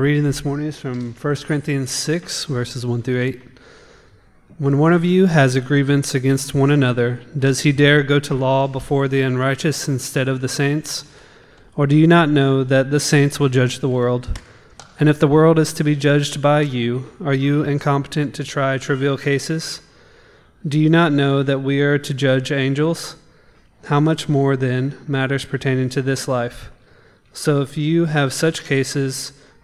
reading this morning is from 1 Corinthians 6, verses 1 through 8. When one of you has a grievance against one another, does he dare go to law before the unrighteous instead of the saints? Or do you not know that the saints will judge the world? And if the world is to be judged by you, are you incompetent to try trivial cases? Do you not know that we are to judge angels? How much more, then, matters pertaining to this life? So if you have such cases,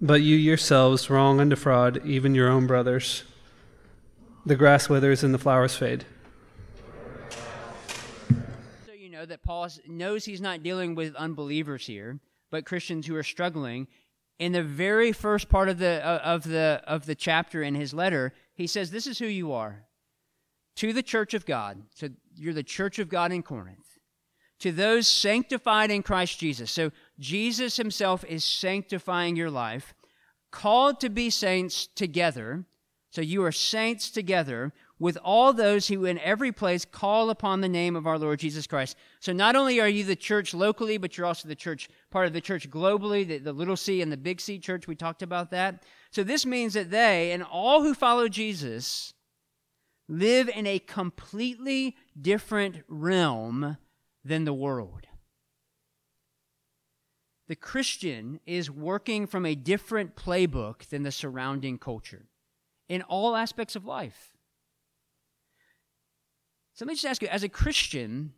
But you yourselves wrong and defraud even your own brothers. The grass withers and the flowers fade. So you know that Paul knows he's not dealing with unbelievers here, but Christians who are struggling. In the very first part of the uh, of the of the chapter in his letter, he says, "This is who you are." To the church of God. So you're the church of God in Corinth to those sanctified in Christ Jesus. So Jesus himself is sanctifying your life, called to be saints together. So you are saints together with all those who in every place call upon the name of our Lord Jesus Christ. So not only are you the church locally, but you're also the church, part of the church globally, the, the little c and the big C church. We talked about that. So this means that they and all who follow Jesus live in a completely different realm than the world. The Christian is working from a different playbook than the surrounding culture in all aspects of life. So let me just ask you as a Christian,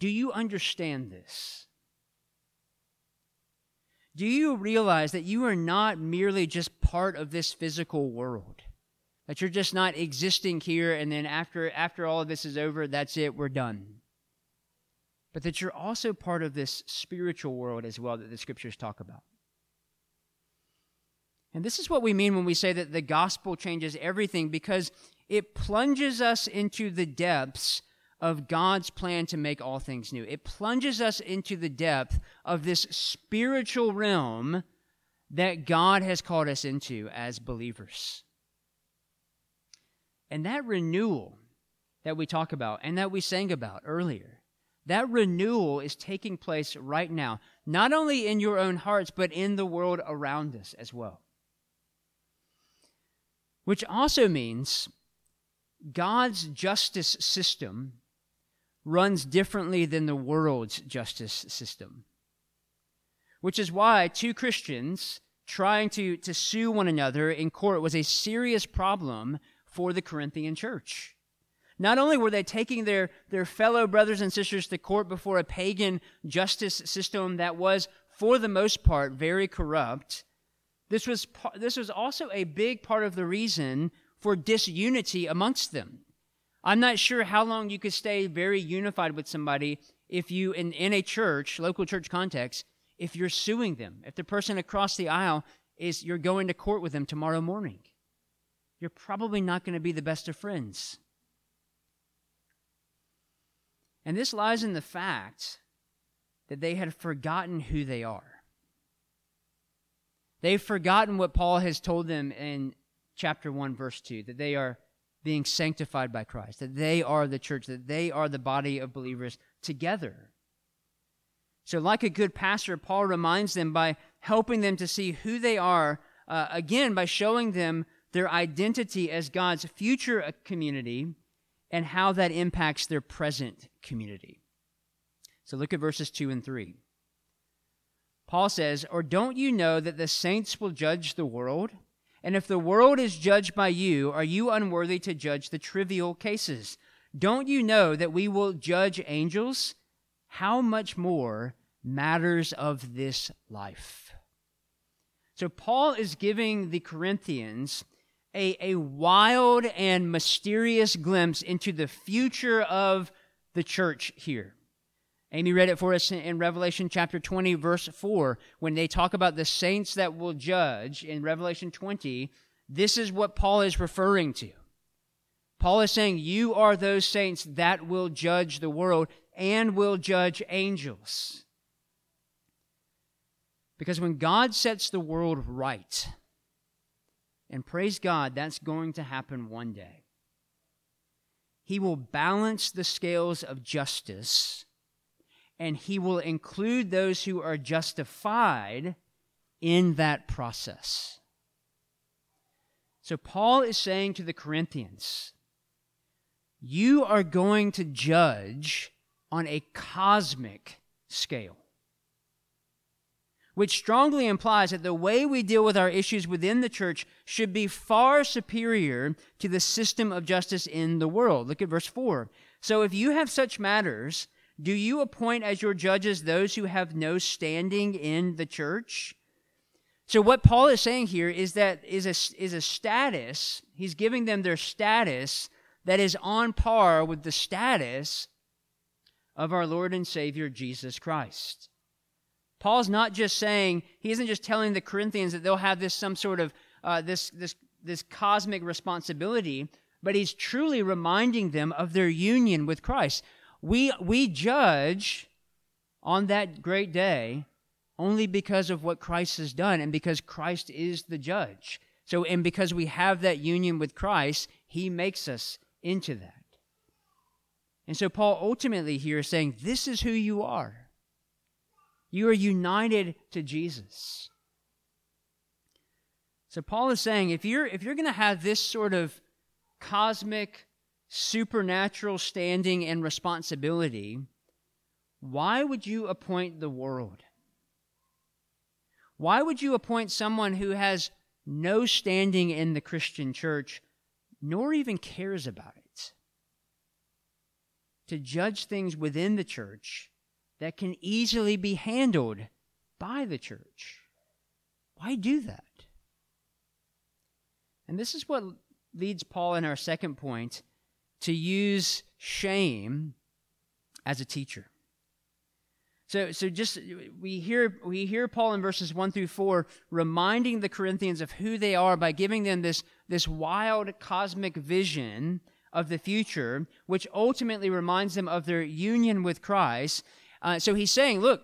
do you understand this? Do you realize that you are not merely just part of this physical world? That you're just not existing here and then after after all of this is over, that's it, we're done but that you're also part of this spiritual world as well that the scriptures talk about. And this is what we mean when we say that the gospel changes everything because it plunges us into the depths of God's plan to make all things new. It plunges us into the depth of this spiritual realm that God has called us into as believers. And that renewal that we talk about and that we sang about earlier that renewal is taking place right now, not only in your own hearts, but in the world around us as well. Which also means God's justice system runs differently than the world's justice system. Which is why two Christians trying to, to sue one another in court was a serious problem for the Corinthian church. Not only were they taking their, their fellow brothers and sisters to court before a pagan justice system that was, for the most part, very corrupt, this was, this was also a big part of the reason for disunity amongst them. I'm not sure how long you could stay very unified with somebody if you, in, in a church, local church context, if you're suing them. If the person across the aisle is, you're going to court with them tomorrow morning. You're probably not going to be the best of friends. And this lies in the fact that they had forgotten who they are. They've forgotten what Paul has told them in chapter 1, verse 2 that they are being sanctified by Christ, that they are the church, that they are the body of believers together. So, like a good pastor, Paul reminds them by helping them to see who they are, uh, again, by showing them their identity as God's future community and how that impacts their present community. So look at verses 2 and 3. Paul says, Or don't you know that the saints will judge the world? And if the world is judged by you, are you unworthy to judge the trivial cases? Don't you know that we will judge angels? How much more matters of this life? So, Paul is giving the Corinthians a, a wild and mysterious glimpse into the future of the church here. Amy read it for us in Revelation chapter 20, verse 4, when they talk about the saints that will judge in Revelation 20. This is what Paul is referring to. Paul is saying, You are those saints that will judge the world and will judge angels. Because when God sets the world right, and praise God, that's going to happen one day, He will balance the scales of justice and He will include those who are justified in that process. So, Paul is saying to the Corinthians, you are going to judge on a cosmic scale. Which strongly implies that the way we deal with our issues within the church should be far superior to the system of justice in the world. Look at verse 4. So if you have such matters, do you appoint as your judges those who have no standing in the church? So what Paul is saying here is that is a, is a status, he's giving them their status that is on par with the status of our Lord and Savior Jesus Christ. Paul's not just saying, he isn't just telling the Corinthians that they'll have this some sort of uh, this this this cosmic responsibility, but he's truly reminding them of their union with Christ. We we judge on that great day only because of what Christ has done and because Christ is the judge. So and because we have that union with Christ, he makes us into that. And so Paul ultimately here is saying, This is who you are. You are united to Jesus. So Paul is saying if you're if you're going to have this sort of cosmic supernatural standing and responsibility, why would you appoint the world? Why would you appoint someone who has no standing in the Christian church nor even cares about it. To judge things within the church that can easily be handled by the church. Why do that? And this is what leads Paul in our second point to use shame as a teacher. So, so just we hear we hear Paul in verses one through four reminding the Corinthians of who they are by giving them this this wild cosmic vision of the future, which ultimately reminds them of their union with Christ. Uh, so he's saying, look,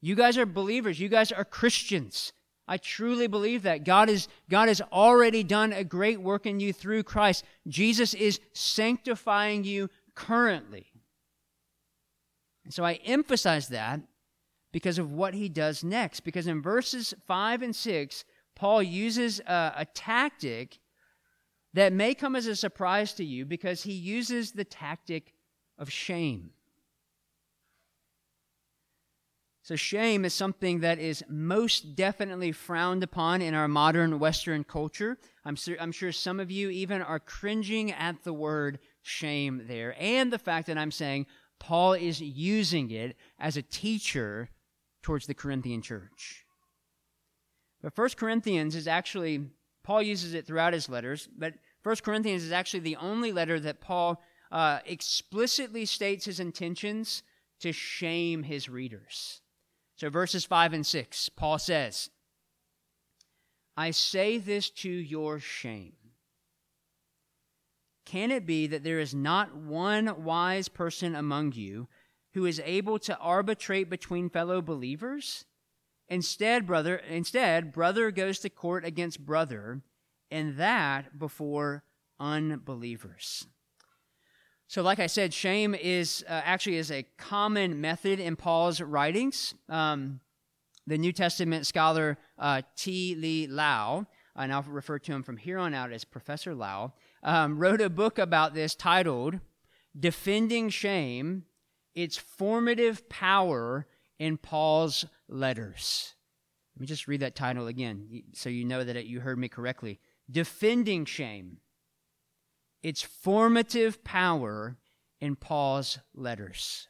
you guys are believers. You guys are Christians. I truly believe that God is God has already done a great work in you through Christ. Jesus is sanctifying you currently. And so I emphasize that because of what he does next. Because in verses 5 and 6, Paul uses a, a tactic that may come as a surprise to you because he uses the tactic of shame. So, shame is something that is most definitely frowned upon in our modern Western culture. I'm, I'm sure some of you even are cringing at the word shame there, and the fact that I'm saying Paul is using it as a teacher towards the Corinthian church. But First Corinthians is actually, Paul uses it throughout his letters, but First Corinthians is actually the only letter that Paul uh, explicitly states his intentions to shame his readers. So, verses 5 and 6, Paul says, I say this to your shame. Can it be that there is not one wise person among you who is able to arbitrate between fellow believers? Instead, brother, instead, brother goes to court against brother, and that before unbelievers. So, like I said, shame is uh, actually is a common method in Paul's writings. Um, the New Testament scholar uh, Te-Li Lau, and I'll refer to him from here on out as Professor Lau, um, wrote a book about this titled Defending Shame Its Formative Power in Paul's Letters. Let me just read that title again so you know that you heard me correctly. Defending Shame Its Formative Power in Paul's Letters.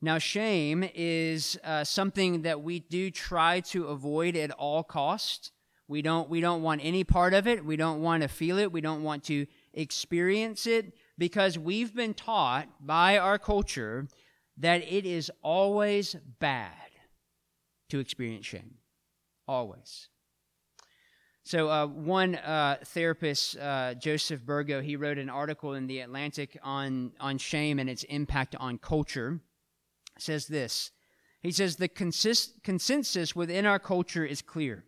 Now, shame is uh, something that we do try to avoid at all costs. We don't, we don't want any part of it. We don't want to feel it. We don't want to experience it because we've been taught by our culture that it is always bad to experience shame. Always. So, uh, one uh, therapist, uh, Joseph Burgo, he wrote an article in The Atlantic on, on shame and its impact on culture. Says this He says, The consist- consensus within our culture is clear.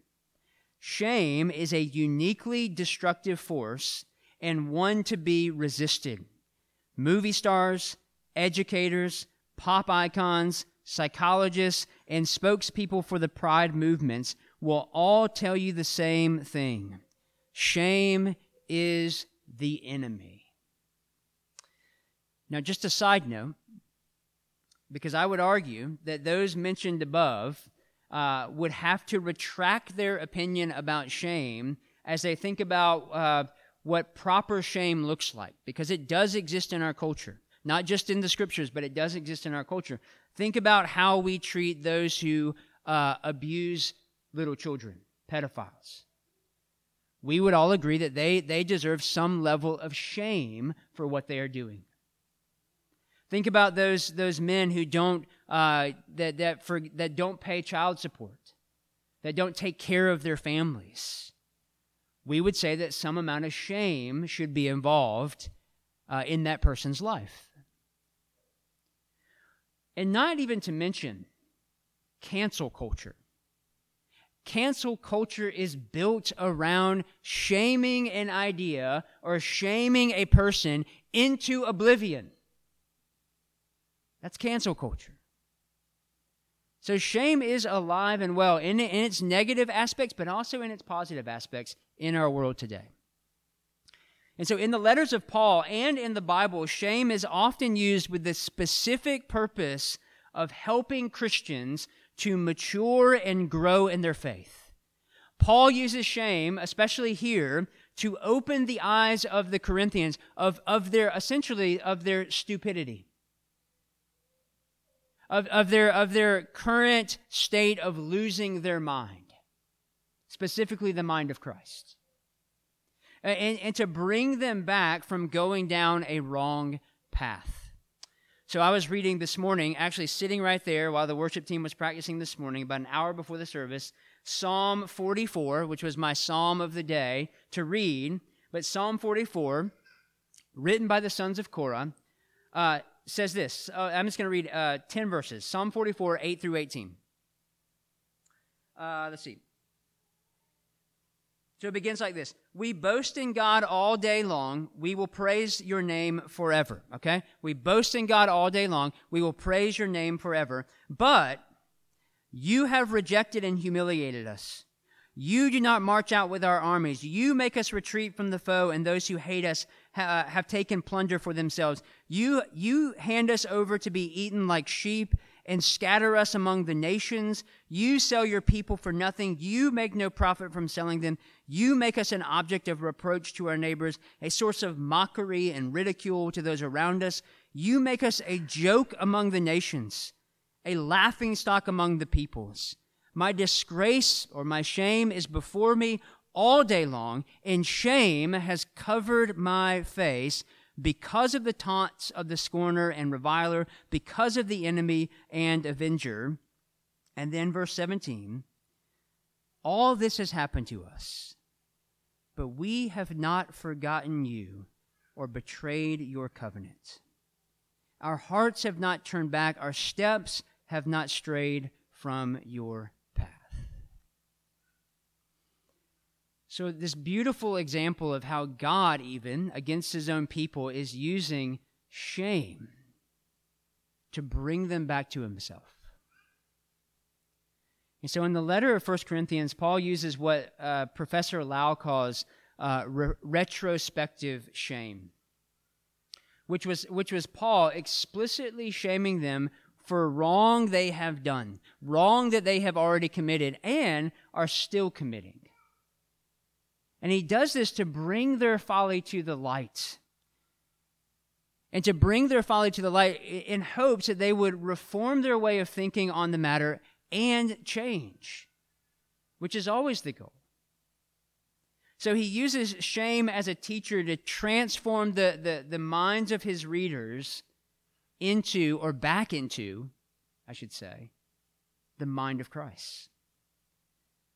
Shame is a uniquely destructive force and one to be resisted. Movie stars, educators, pop icons, psychologists, and spokespeople for the pride movements will all tell you the same thing shame is the enemy. Now, just a side note, because I would argue that those mentioned above uh, would have to retract their opinion about shame as they think about uh, what proper shame looks like, because it does exist in our culture. Not just in the scriptures, but it does exist in our culture. Think about how we treat those who uh, abuse little children, pedophiles. We would all agree that they, they deserve some level of shame for what they are doing. Think about those, those men who don't, uh, that, that, for, that don't pay child support, that don't take care of their families. We would say that some amount of shame should be involved uh, in that person's life. And not even to mention cancel culture. Cancel culture is built around shaming an idea or shaming a person into oblivion. That's cancel culture. So shame is alive and well in, in its negative aspects, but also in its positive aspects in our world today. And so, in the letters of Paul and in the Bible, shame is often used with the specific purpose of helping Christians to mature and grow in their faith. Paul uses shame, especially here, to open the eyes of the Corinthians of, of their essentially of their stupidity. Of, of, their, of their current state of losing their mind, specifically the mind of Christ. And, and to bring them back from going down a wrong path. So I was reading this morning, actually sitting right there while the worship team was practicing this morning, about an hour before the service, Psalm 44, which was my psalm of the day to read. But Psalm 44, written by the sons of Korah, uh, says this. Uh, I'm just going to read uh, 10 verses. Psalm 44, 8 through 18. Uh, let's see. So it begins like this We boast in God all day long. We will praise your name forever. Okay? We boast in God all day long. We will praise your name forever. But you have rejected and humiliated us. You do not march out with our armies. You make us retreat from the foe, and those who hate us ha- uh, have taken plunder for themselves. You, you hand us over to be eaten like sheep and scatter us among the nations. You sell your people for nothing. You make no profit from selling them. You make us an object of reproach to our neighbors, a source of mockery and ridicule to those around us. You make us a joke among the nations, a laughing stock among the peoples. My disgrace or my shame is before me all day long, and shame has covered my face because of the taunts of the scorner and reviler, because of the enemy and avenger. And then verse 17 all this has happened to us, but we have not forgotten you or betrayed your covenant. Our hearts have not turned back, our steps have not strayed from your So, this beautiful example of how God, even against his own people, is using shame to bring them back to himself. And so, in the letter of 1 Corinthians, Paul uses what uh, Professor Lau calls uh, re- retrospective shame, which was, which was Paul explicitly shaming them for wrong they have done, wrong that they have already committed and are still committing. And he does this to bring their folly to the light. And to bring their folly to the light in hopes that they would reform their way of thinking on the matter and change, which is always the goal. So he uses shame as a teacher to transform the, the, the minds of his readers into, or back into, I should say, the mind of Christ.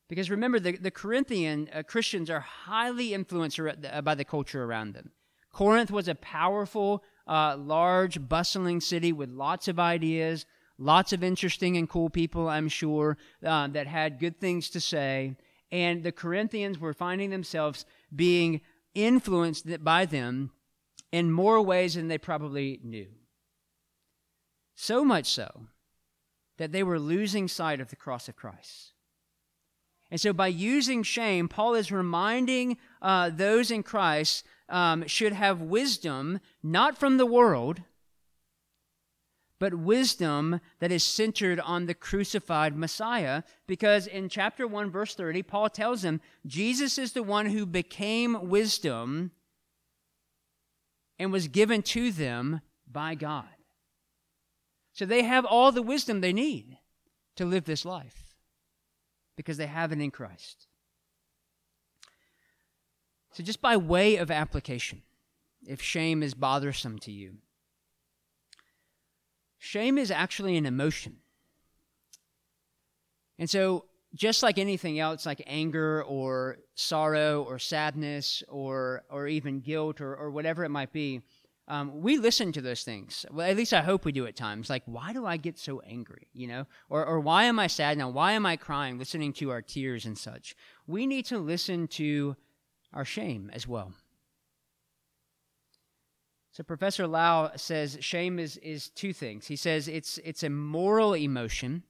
Because remember, the, the Corinthian uh, Christians are highly influenced uh, by the culture around them. Corinth was a powerful, uh, large, bustling city with lots of ideas, lots of interesting and cool people, I'm sure, uh, that had good things to say. And the Corinthians were finding themselves being influenced by them in more ways than they probably knew. So much so that they were losing sight of the cross of Christ. And so, by using shame, Paul is reminding uh, those in Christ um, should have wisdom not from the world, but wisdom that is centered on the crucified Messiah. Because in chapter 1, verse 30, Paul tells them Jesus is the one who became wisdom and was given to them by God. So they have all the wisdom they need to live this life because they have it in Christ. So, just by way of application, if shame is bothersome to you, shame is actually an emotion. And so, just like anything else, like anger or sorrow or sadness or, or even guilt or, or whatever it might be, um, we listen to those things. Well, at least I hope we do at times. Like, why do I get so angry? You know, or or why am I sad now? Why am I crying? Listening to our tears and such. We need to listen to our shame as well. So Professor Lau says shame is is two things. He says it's it's a moral emotion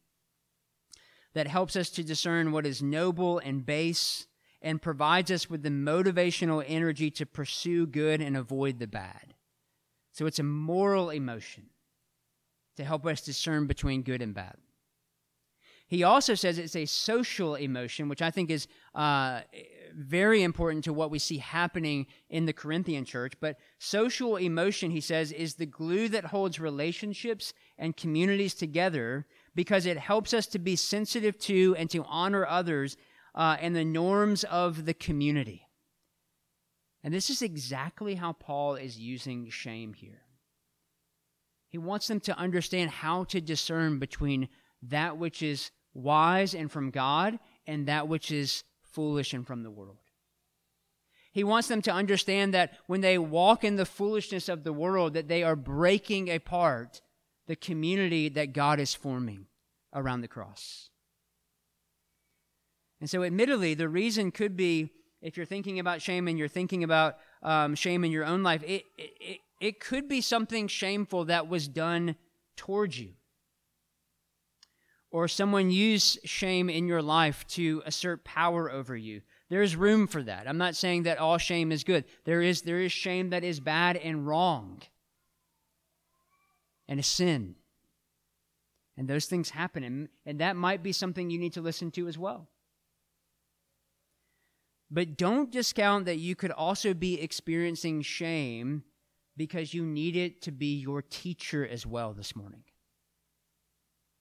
that helps us to discern what is noble and base and provides us with the motivational energy to pursue good and avoid the bad. So it's a moral emotion to help us discern between good and bad. He also says it's a social emotion, which I think is uh, very important to what we see happening in the Corinthian church. But social emotion, he says, is the glue that holds relationships and communities together because it helps us to be sensitive to and to honor others uh, and the norms of the community. And this is exactly how Paul is using shame here. He wants them to understand how to discern between that which is wise and from God and that which is foolish and from the world. He wants them to understand that when they walk in the foolishness of the world that they are breaking apart the community that God is forming around the cross. And so admittedly the reason could be if you're thinking about shame and you're thinking about um, shame in your own life, it, it, it could be something shameful that was done towards you. Or someone used shame in your life to assert power over you. There's room for that. I'm not saying that all shame is good. There is, there is shame that is bad and wrong and a sin. And those things happen. And, and that might be something you need to listen to as well. But don't discount that you could also be experiencing shame because you need it to be your teacher as well this morning.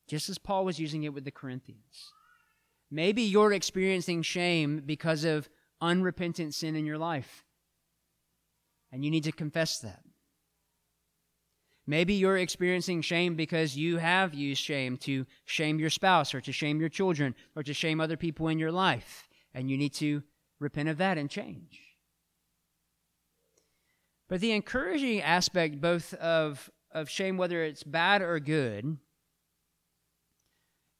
Just as Paul was using it with the Corinthians. Maybe you're experiencing shame because of unrepentant sin in your life, and you need to confess that. Maybe you're experiencing shame because you have used shame to shame your spouse or to shame your children or to shame other people in your life, and you need to repent of that and change. But the encouraging aspect, both of, of shame, whether it's bad or good,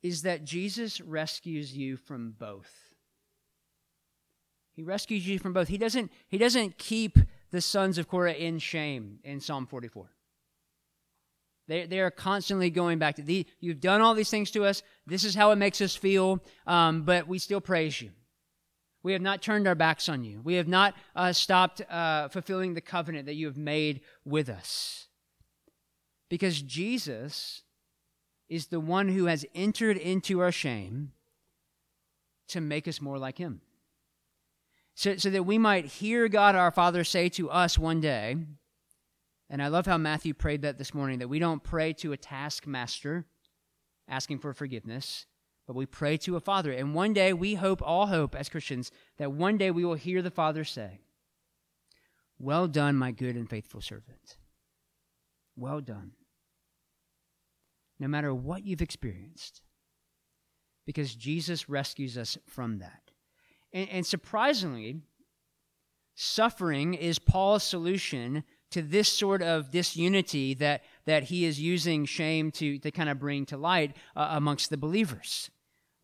is that Jesus rescues you from both. He rescues you from both. He doesn't, he doesn't keep the sons of Korah in shame in Psalm 44. They, they are constantly going back to the, you've done all these things to us. This is how it makes us feel, um, but we still praise you. We have not turned our backs on you. We have not uh, stopped uh, fulfilling the covenant that you have made with us. Because Jesus is the one who has entered into our shame to make us more like him. So, so that we might hear God our Father say to us one day, and I love how Matthew prayed that this morning, that we don't pray to a taskmaster asking for forgiveness, but we pray to a Father. And one day, we hope, all hope as Christians, that one day we will hear the Father say, Well done, my good and faithful servant. Well done. No matter what you've experienced, because Jesus rescues us from that. And, and surprisingly, suffering is Paul's solution to this sort of disunity that, that he is using shame to, to kind of bring to light uh, amongst the believers.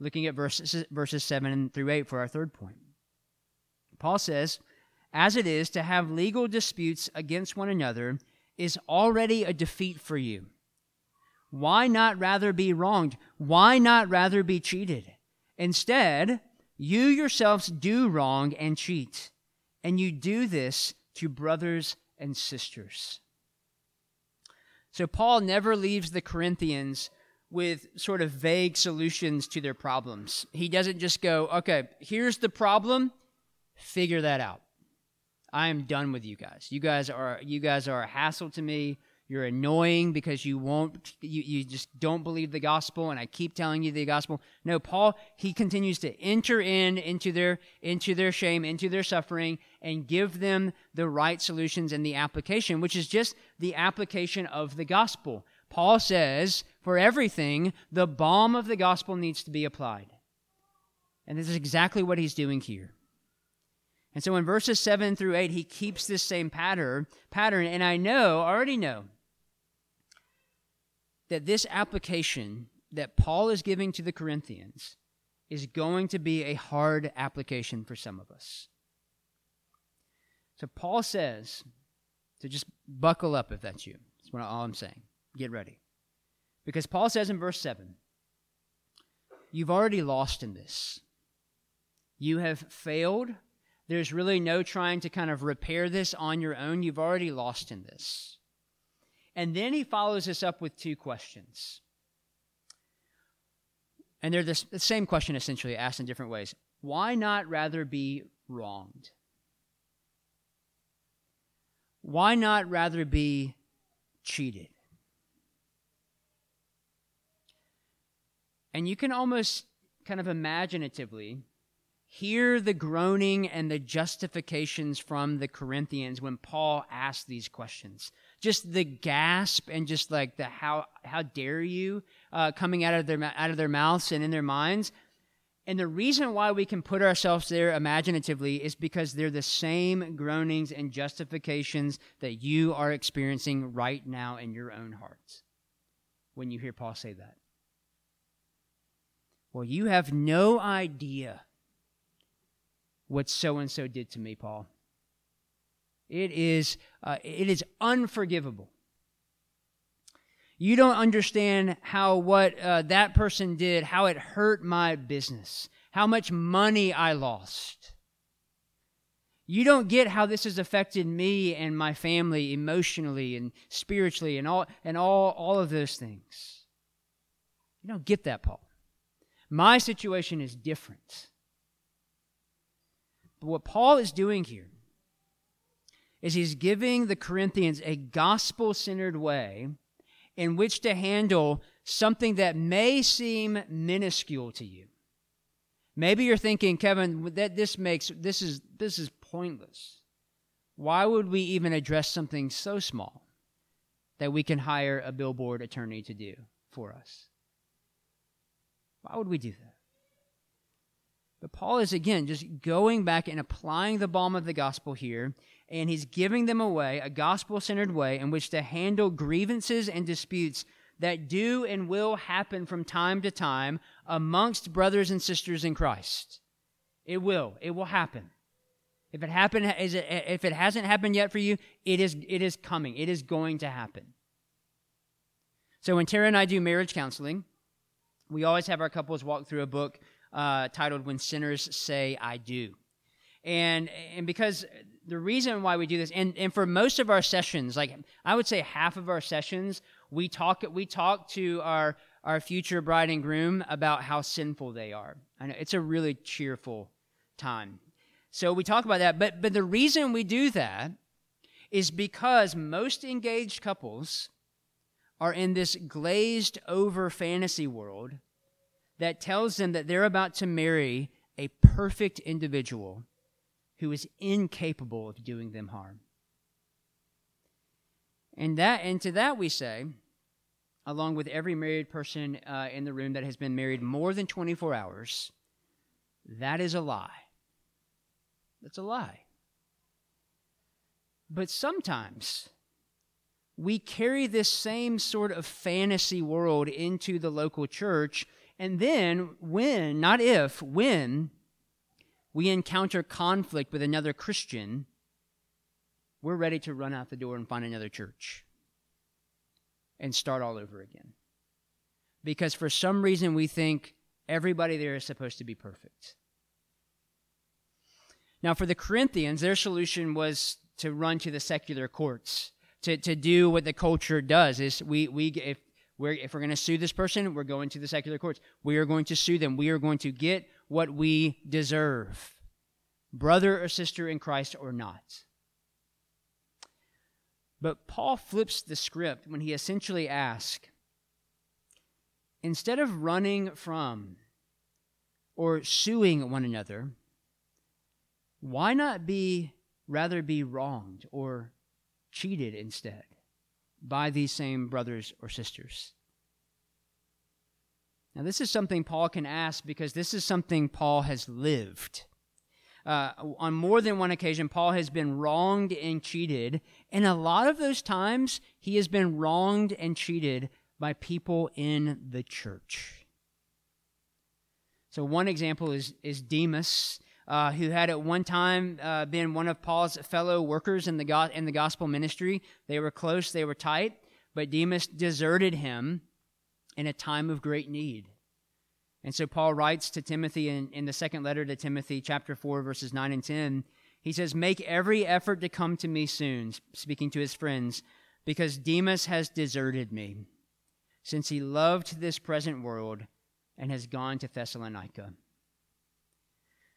Looking at verses, verses 7 through 8 for our third point. Paul says, As it is to have legal disputes against one another is already a defeat for you. Why not rather be wronged? Why not rather be cheated? Instead, you yourselves do wrong and cheat, and you do this to brothers and sisters. So, Paul never leaves the Corinthians with sort of vague solutions to their problems. He doesn't just go, okay, here's the problem, figure that out. I am done with you guys. You guys are you guys are a hassle to me. You're annoying because you won't you, you just don't believe the gospel and I keep telling you the gospel. No, Paul, he continues to enter in into their into their shame, into their suffering and give them the right solutions and the application, which is just the application of the gospel. Paul says, for everything, the balm of the gospel needs to be applied. And this is exactly what he's doing here. And so in verses 7 through 8, he keeps this same pattern, pattern, and I know, already know, that this application that Paul is giving to the Corinthians is going to be a hard application for some of us. So Paul says to just buckle up if that's you. That's what all I'm saying. Get ready. Because Paul says in verse 7, you've already lost in this. You have failed. There's really no trying to kind of repair this on your own. You've already lost in this. And then he follows this up with two questions. And they're the, same question essentially asked in different ways. Why not rather be wronged? Why not rather be cheated? And you can almost kind of imaginatively hear the groaning and the justifications from the Corinthians when Paul asked these questions just the gasp and just like the how how dare you uh, coming out of their out of their mouths and in their minds. And the reason why we can put ourselves there imaginatively is because they're the same groanings and justifications that you are experiencing right now in your own hearts when you hear Paul say that. Well, you have no idea what so and so did to me, Paul. It is, uh, it is unforgivable. You don't understand how what uh, that person did, how it hurt my business, how much money I lost. You don't get how this has affected me and my family emotionally and spiritually and all and all, all of those things. You don't get that, Paul. My situation is different. But what Paul is doing here is he's giving the Corinthians a gospel centered way in which to handle something that may seem minuscule to you. Maybe you're thinking, Kevin, that this makes this is this is pointless. Why would we even address something so small that we can hire a billboard attorney to do for us? Why would we do that? But Paul is again just going back and applying the balm of the gospel here and he's giving them a way, a gospel centered way, in which to handle grievances and disputes that do and will happen from time to time amongst brothers and sisters in Christ. It will. It will happen. If it happen, if it hasn't happened yet for you, it is, it is coming. It is going to happen. So when Tara and I do marriage counseling, we always have our couples walk through a book uh, titled "When Sinners Say I Do," and and because the reason why we do this, and, and for most of our sessions, like I would say half of our sessions, we talk we talk to our our future bride and groom about how sinful they are. I know it's a really cheerful time. So we talk about that, but but the reason we do that is because most engaged couples are in this glazed over fantasy world that tells them that they're about to marry a perfect individual who is incapable of doing them harm. And that and to that we say, along with every married person uh, in the room that has been married more than 24 hours, that is a lie. That's a lie. But sometimes we carry this same sort of fantasy world into the local church, and then when, not if, when we encounter conflict with another Christian, we're ready to run out the door and find another church and start all over again. Because for some reason we think everybody there is supposed to be perfect. Now, for the Corinthians, their solution was to run to the secular courts, to, to do what the culture does. Is we, we if we're if we're going to sue this person, we're going to the secular courts. We are going to sue them. We are going to get what we deserve, brother or sister in Christ or not. But Paul flips the script when he essentially asks instead of running from or suing one another, why not be rather be wronged or cheated instead by these same brothers or sisters? Now, this is something Paul can ask because this is something Paul has lived. Uh, on more than one occasion, Paul has been wronged and cheated. And a lot of those times, he has been wronged and cheated by people in the church. So, one example is, is Demas, uh, who had at one time uh, been one of Paul's fellow workers in the, go- in the gospel ministry. They were close, they were tight, but Demas deserted him in a time of great need. And so Paul writes to Timothy in, in the second letter to Timothy, chapter 4, verses 9 and 10. He says, Make every effort to come to me soon, speaking to his friends, because Demas has deserted me, since he loved this present world and has gone to Thessalonica.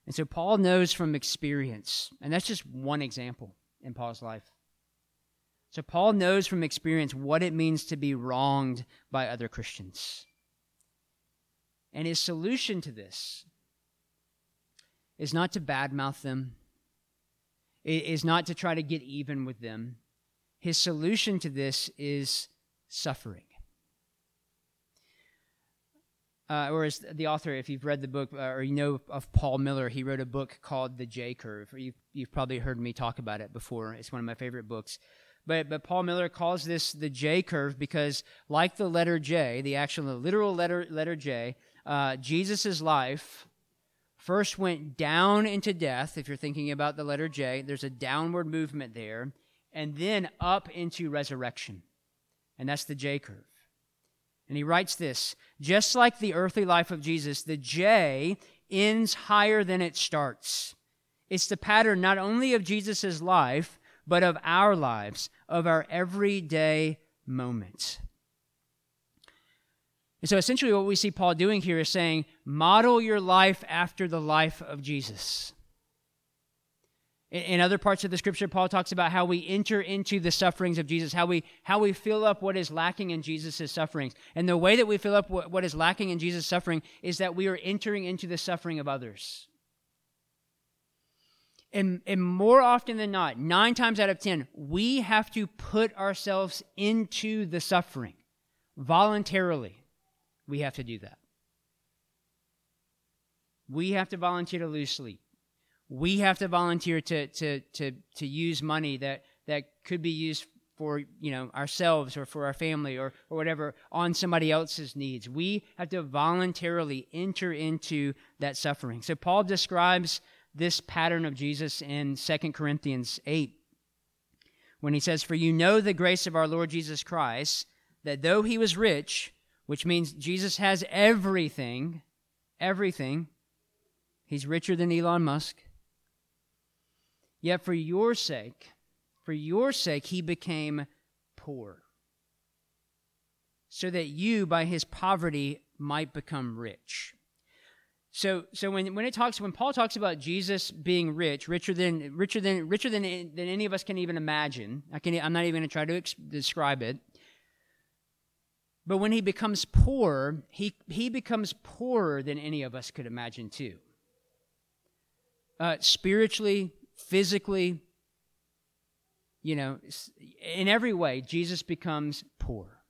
And so Paul knows from experience, and that's just one example in Paul's life. So Paul knows from experience what it means to be wronged by other Christians. And his solution to this is not to badmouth them, it is not to try to get even with them. His solution to this is suffering. Uh, or as the author, if you've read the book uh, or you know of Paul Miller, he wrote a book called The J Curve. You've, you've probably heard me talk about it before. It's one of my favorite books. But, but Paul Miller calls this the J curve because, like the letter J, the actual the literal letter, letter J, uh, Jesus' life first went down into death. If you're thinking about the letter J, there's a downward movement there, and then up into resurrection. And that's the J curve. And he writes this just like the earthly life of Jesus, the J ends higher than it starts. It's the pattern not only of Jesus' life, but of our lives, of our everyday moments. And so essentially, what we see Paul doing here is saying, model your life after the life of Jesus. In other parts of the scripture, Paul talks about how we enter into the sufferings of Jesus, how we, how we fill up what is lacking in Jesus' sufferings. And the way that we fill up what, what is lacking in Jesus' suffering is that we are entering into the suffering of others. And, and more often than not, nine times out of ten, we have to put ourselves into the suffering voluntarily we have to do that. We have to volunteer to lose sleep. We have to volunteer to, to, to, to use money that, that could be used for you know ourselves or for our family or, or whatever on somebody else's needs. We have to voluntarily enter into that suffering. So Paul describes this pattern of Jesus in 2 Corinthians 8 when he says, For you know the grace of our Lord Jesus Christ, that though he was rich, which means Jesus has everything, everything. He's richer than Elon Musk. Yet for your sake, for your sake, he became poor, so that you, by his poverty, might become rich. So, so when, when it talks, when Paul talks about Jesus being rich, richer than, richer than, richer than, than any of us can even imagine, I can, I'm not even going to try to ex- describe it. But when he becomes poor, he, he becomes poorer than any of us could imagine, too. Uh, spiritually, physically, you know, in every way, Jesus becomes poor.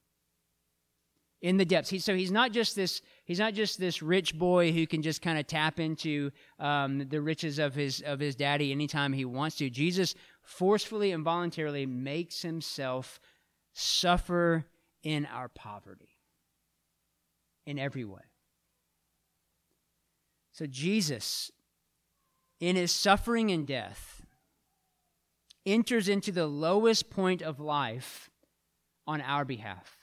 in the depths. He, so he's not just this. He's not just this rich boy who can just kind of tap into um, the riches of his of his daddy anytime he wants to. Jesus forcefully and voluntarily makes himself suffer in our poverty in every way. So Jesus, in his suffering and death, enters into the lowest point of life on our behalf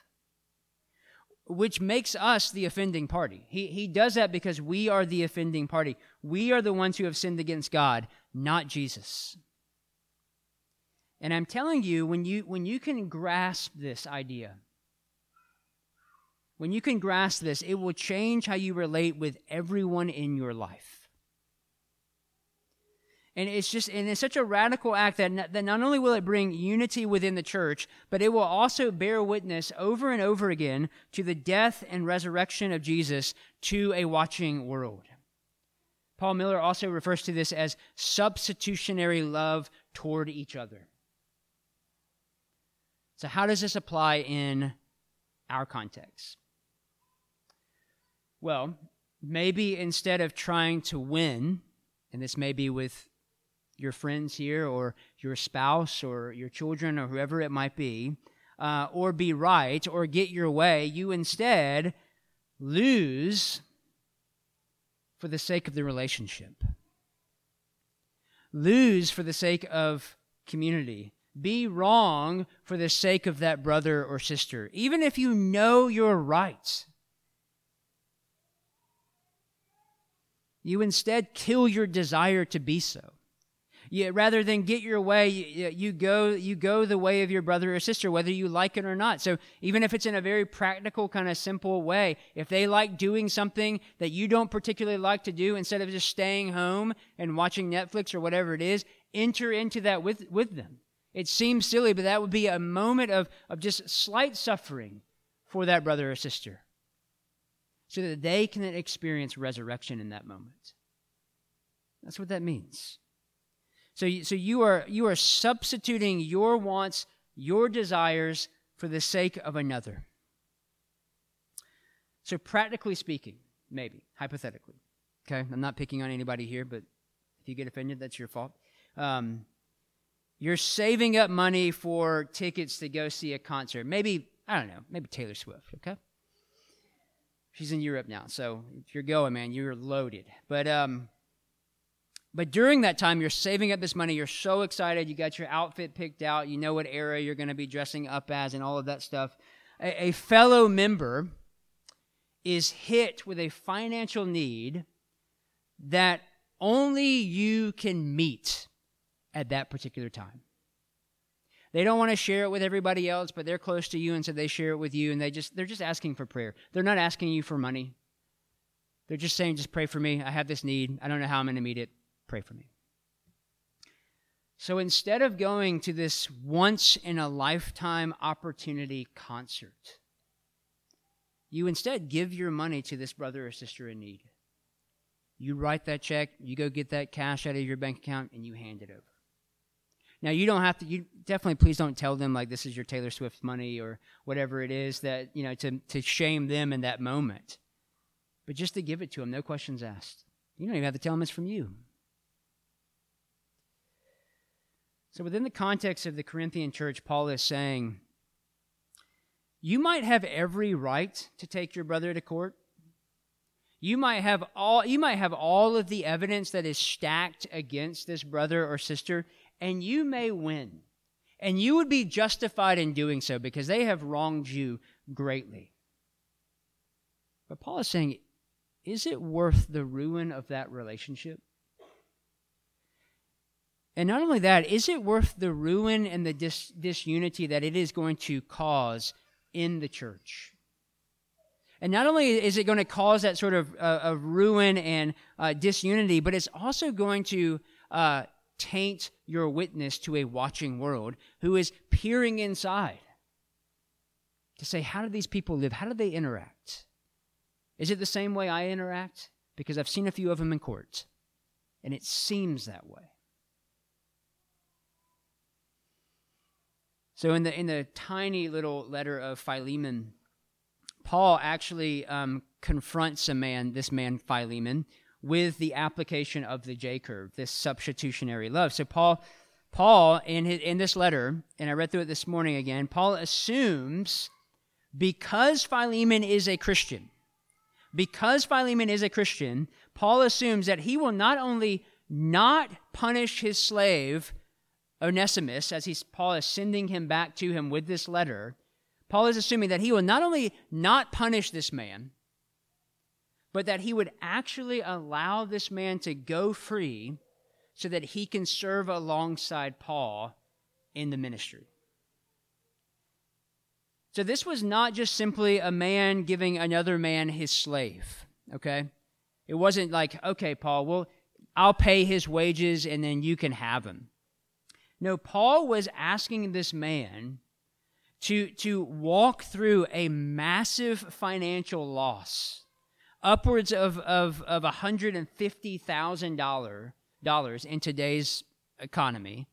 which makes us the offending party. He, he does that because we are the offending party. We are the ones who have sinned against God, not Jesus. And I'm telling you, when you, when you can grasp this idea, when you can grasp this, it will change how you relate with everyone in your life. And it's just, and it's such a radical act that, that not only will it bring unity within the church, but it will also bear witness over and over again to the death and resurrection of Jesus to a watching world. Paul Miller also refers to this as substitutionary love toward each other. So, how does this apply in our context? Well, maybe instead of trying to win, and this may be with your friends here or your spouse or your children or whoever it might be, uh, or be right or get your way. You instead lose for the sake of the relationship, lose for the sake of community. Be wrong for the sake of that brother or sister, even if you know you're right. You instead kill your desire to be so. Rather than get your way, you, you, go you go the way of your brother or sister, whether you like it or not. So even if it's in a very practical, kind of simple way, if they like doing something that you don't particularly like to do, instead of just staying home and watching Netflix or whatever it is, enter into that with with them. It seems silly, but that would be a moment of of just slight suffering for that brother or sister, so that they can experience resurrection in that moment. That's what that means. So, you, so you are you are substituting your wants, your desires for the sake of another. So, practically speaking, maybe hypothetically, okay, I'm not picking on anybody here, but if you get offended, that's your fault. Um, you're saving up money for tickets to go see a concert. Maybe I don't know, maybe Taylor Swift. Okay, she's in Europe now, so if you're going, man, you're loaded. But um, but during that time, you're saving up this money. You're so excited. You got your outfit picked out. You know what era you're going to be dressing up as and all of that stuff. A, a fellow member is hit with a financial need that only you can meet at that particular time. They don't want to share it with everybody else, but they're close to you, and so they share it with you, and they just they're just asking for prayer. They're not asking you for money. They're just saying, just pray for me. I have this need. I don't know how I'm going to meet it. Pray for me. So instead of going to this once in a lifetime opportunity concert, you instead give your money to this brother or sister in need. You write that check, you go get that cash out of your bank account, and you hand it over. Now you don't have to. You definitely please don't tell them like this is your Taylor Swift money or whatever it is that you know to to shame them in that moment, but just to give it to them, no questions asked. You don't even have to tell them it's from you. So, within the context of the Corinthian church, Paul is saying, you might have every right to take your brother to court. You might have all you might have all of the evidence that is stacked against this brother or sister and you may win. And you would be justified in doing so because they have wronged you greatly. But Paul is saying, is it worth the ruin of that relationship? And not only that, is it worth the ruin and the dis- disunity that it is going to cause in the church? And not only is it going to cause that sort of, uh, of ruin and uh, disunity, but it's also going to uh, taint your witness to a watching world who is peering inside to say, how do these people live? How do they interact? Is it the same way I interact? Because I've seen a few of them in court, and it seems that way. So in the in the tiny little letter of Philemon, Paul actually um, confronts a man, this man Philemon, with the application of the J curve, this substitutionary love. So Paul, Paul in his, in this letter, and I read through it this morning again. Paul assumes because Philemon is a Christian, because Philemon is a Christian, Paul assumes that he will not only not punish his slave Onesimus as he's, Paul is sending him back to him with this letter. Paul is assuming that he will not only not punish this man, but that he would actually allow this man to go free so that he can serve alongside Paul in the ministry. So this was not just simply a man giving another man his slave, okay? It wasn't like, okay, Paul, well, I'll pay his wages and then you can have him. No, Paul was asking this man to, to walk through a massive financial loss, upwards of, of, of $150,000 in today's economy.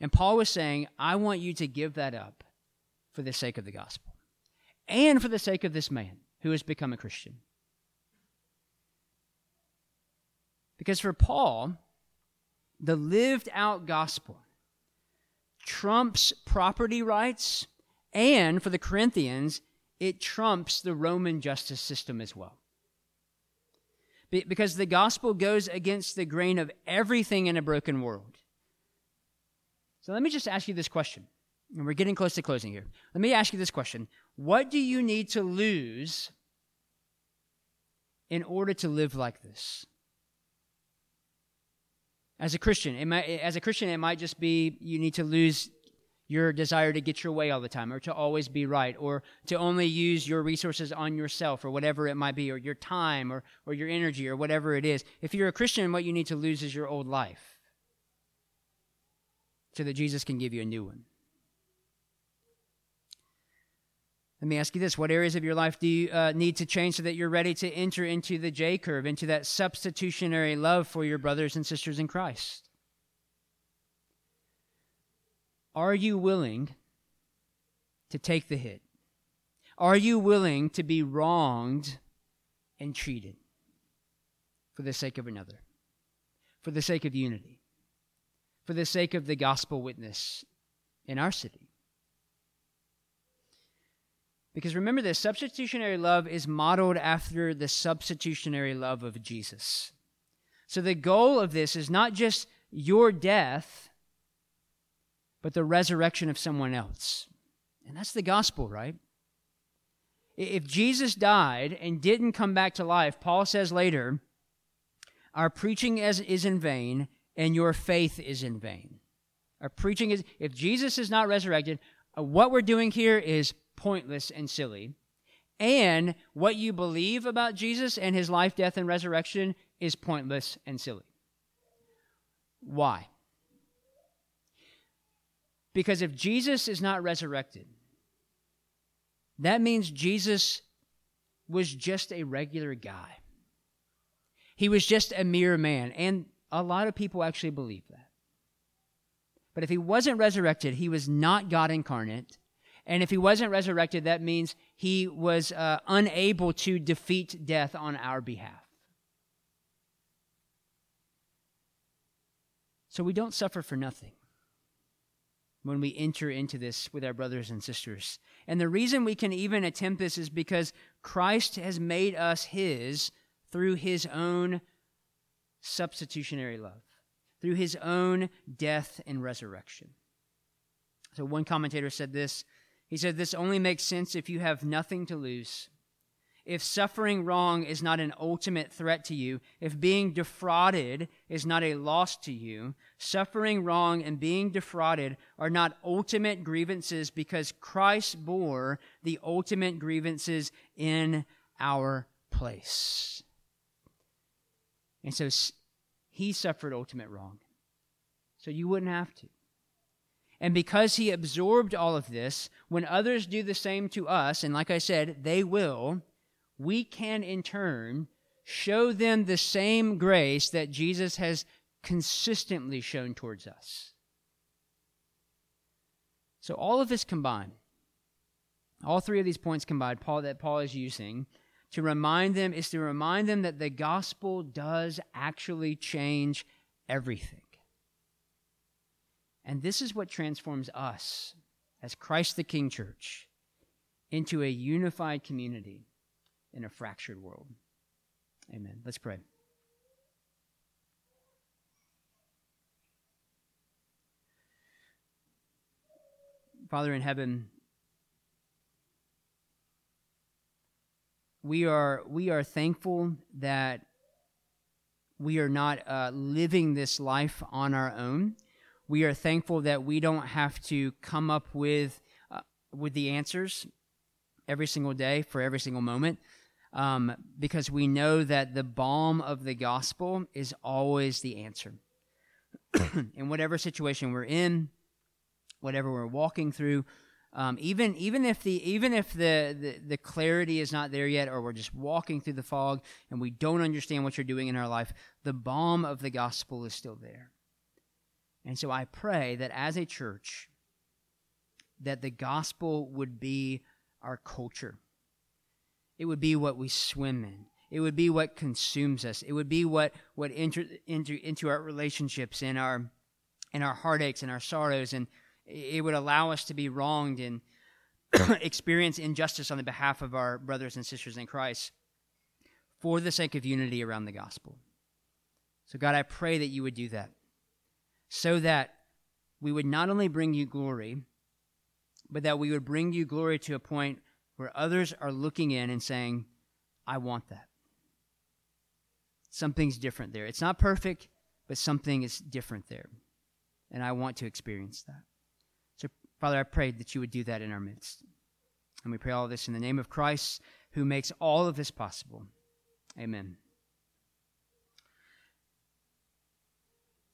And Paul was saying, I want you to give that up for the sake of the gospel and for the sake of this man who has become a Christian. Because for Paul, the lived out gospel trumps property rights, and for the Corinthians, it trumps the Roman justice system as well. Because the gospel goes against the grain of everything in a broken world. So let me just ask you this question. And we're getting close to closing here. Let me ask you this question What do you need to lose in order to live like this? As a Christian, it might, as a Christian, it might just be you need to lose your desire to get your way all the time or to always be right or to only use your resources on yourself or whatever it might be or your time or, or your energy or whatever it is. If you're a Christian, what you need to lose is your old life so that Jesus can give you a new one. Let me ask you this What areas of your life do you uh, need to change so that you're ready to enter into the J curve, into that substitutionary love for your brothers and sisters in Christ? Are you willing to take the hit? Are you willing to be wronged and treated for the sake of another, for the sake of unity, for the sake of the gospel witness in our city? Because remember this substitutionary love is modeled after the substitutionary love of Jesus. So the goal of this is not just your death, but the resurrection of someone else. And that's the gospel, right? If Jesus died and didn't come back to life, Paul says later, our preaching is, is in vain and your faith is in vain. Our preaching is, if Jesus is not resurrected, uh, what we're doing here is pointless and silly. And what you believe about Jesus and his life, death, and resurrection is pointless and silly. Why? Because if Jesus is not resurrected, that means Jesus was just a regular guy. He was just a mere man. And a lot of people actually believe that. But if he wasn't resurrected, he was not God incarnate. And if he wasn't resurrected, that means he was uh, unable to defeat death on our behalf. So we don't suffer for nothing when we enter into this with our brothers and sisters. And the reason we can even attempt this is because Christ has made us his through his own substitutionary love, through his own death and resurrection. So one commentator said this he said, This only makes sense if you have nothing to lose. If suffering wrong is not an ultimate threat to you, if being defrauded is not a loss to you, suffering wrong and being defrauded are not ultimate grievances because Christ bore the ultimate grievances in our place. And so he suffered ultimate wrong. So you wouldn't have to. And because he absorbed all of this, when others do the same to us, and like I said, they will, we can in turn show them the same grace that Jesus has consistently shown towards us. So, all of this combined, all three of these points combined, Paul that Paul is using to remind them is to remind them that the gospel does actually change everything. And this is what transforms us as Christ the King Church into a unified community in a fractured world. Amen. Let's pray. Father in heaven, we are we are thankful that we are not uh, living this life on our own. We are thankful that we don't have to come up with uh, with the answers every single day for every single moment, um, because we know that the balm of the gospel is always the answer. in whatever situation we're in, whatever we're walking through, um, even even if the even if the, the the clarity is not there yet, or we're just walking through the fog and we don't understand what you're doing in our life, the balm of the gospel is still there. And so I pray that as a church, that the gospel would be our culture. It would be what we swim in. It would be what consumes us. It would be what what enter into into our relationships and our and our heartaches and our sorrows and it would allow us to be wronged and experience injustice on the behalf of our brothers and sisters in Christ for the sake of unity around the gospel. So, God, I pray that you would do that so that we would not only bring you glory, but that we would bring you glory to a point where others are looking in and saying, I want that. Something's different there. It's not perfect, but something is different there. And I want to experience that. So, Father, I prayed that you would do that in our midst. And we pray all this in the name of Christ, who makes all of this possible. Amen.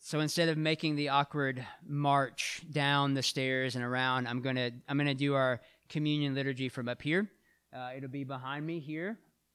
So instead of making the awkward march down the stairs and around, I'm gonna I'm gonna do our communion liturgy from up here. Uh, it'll be behind me here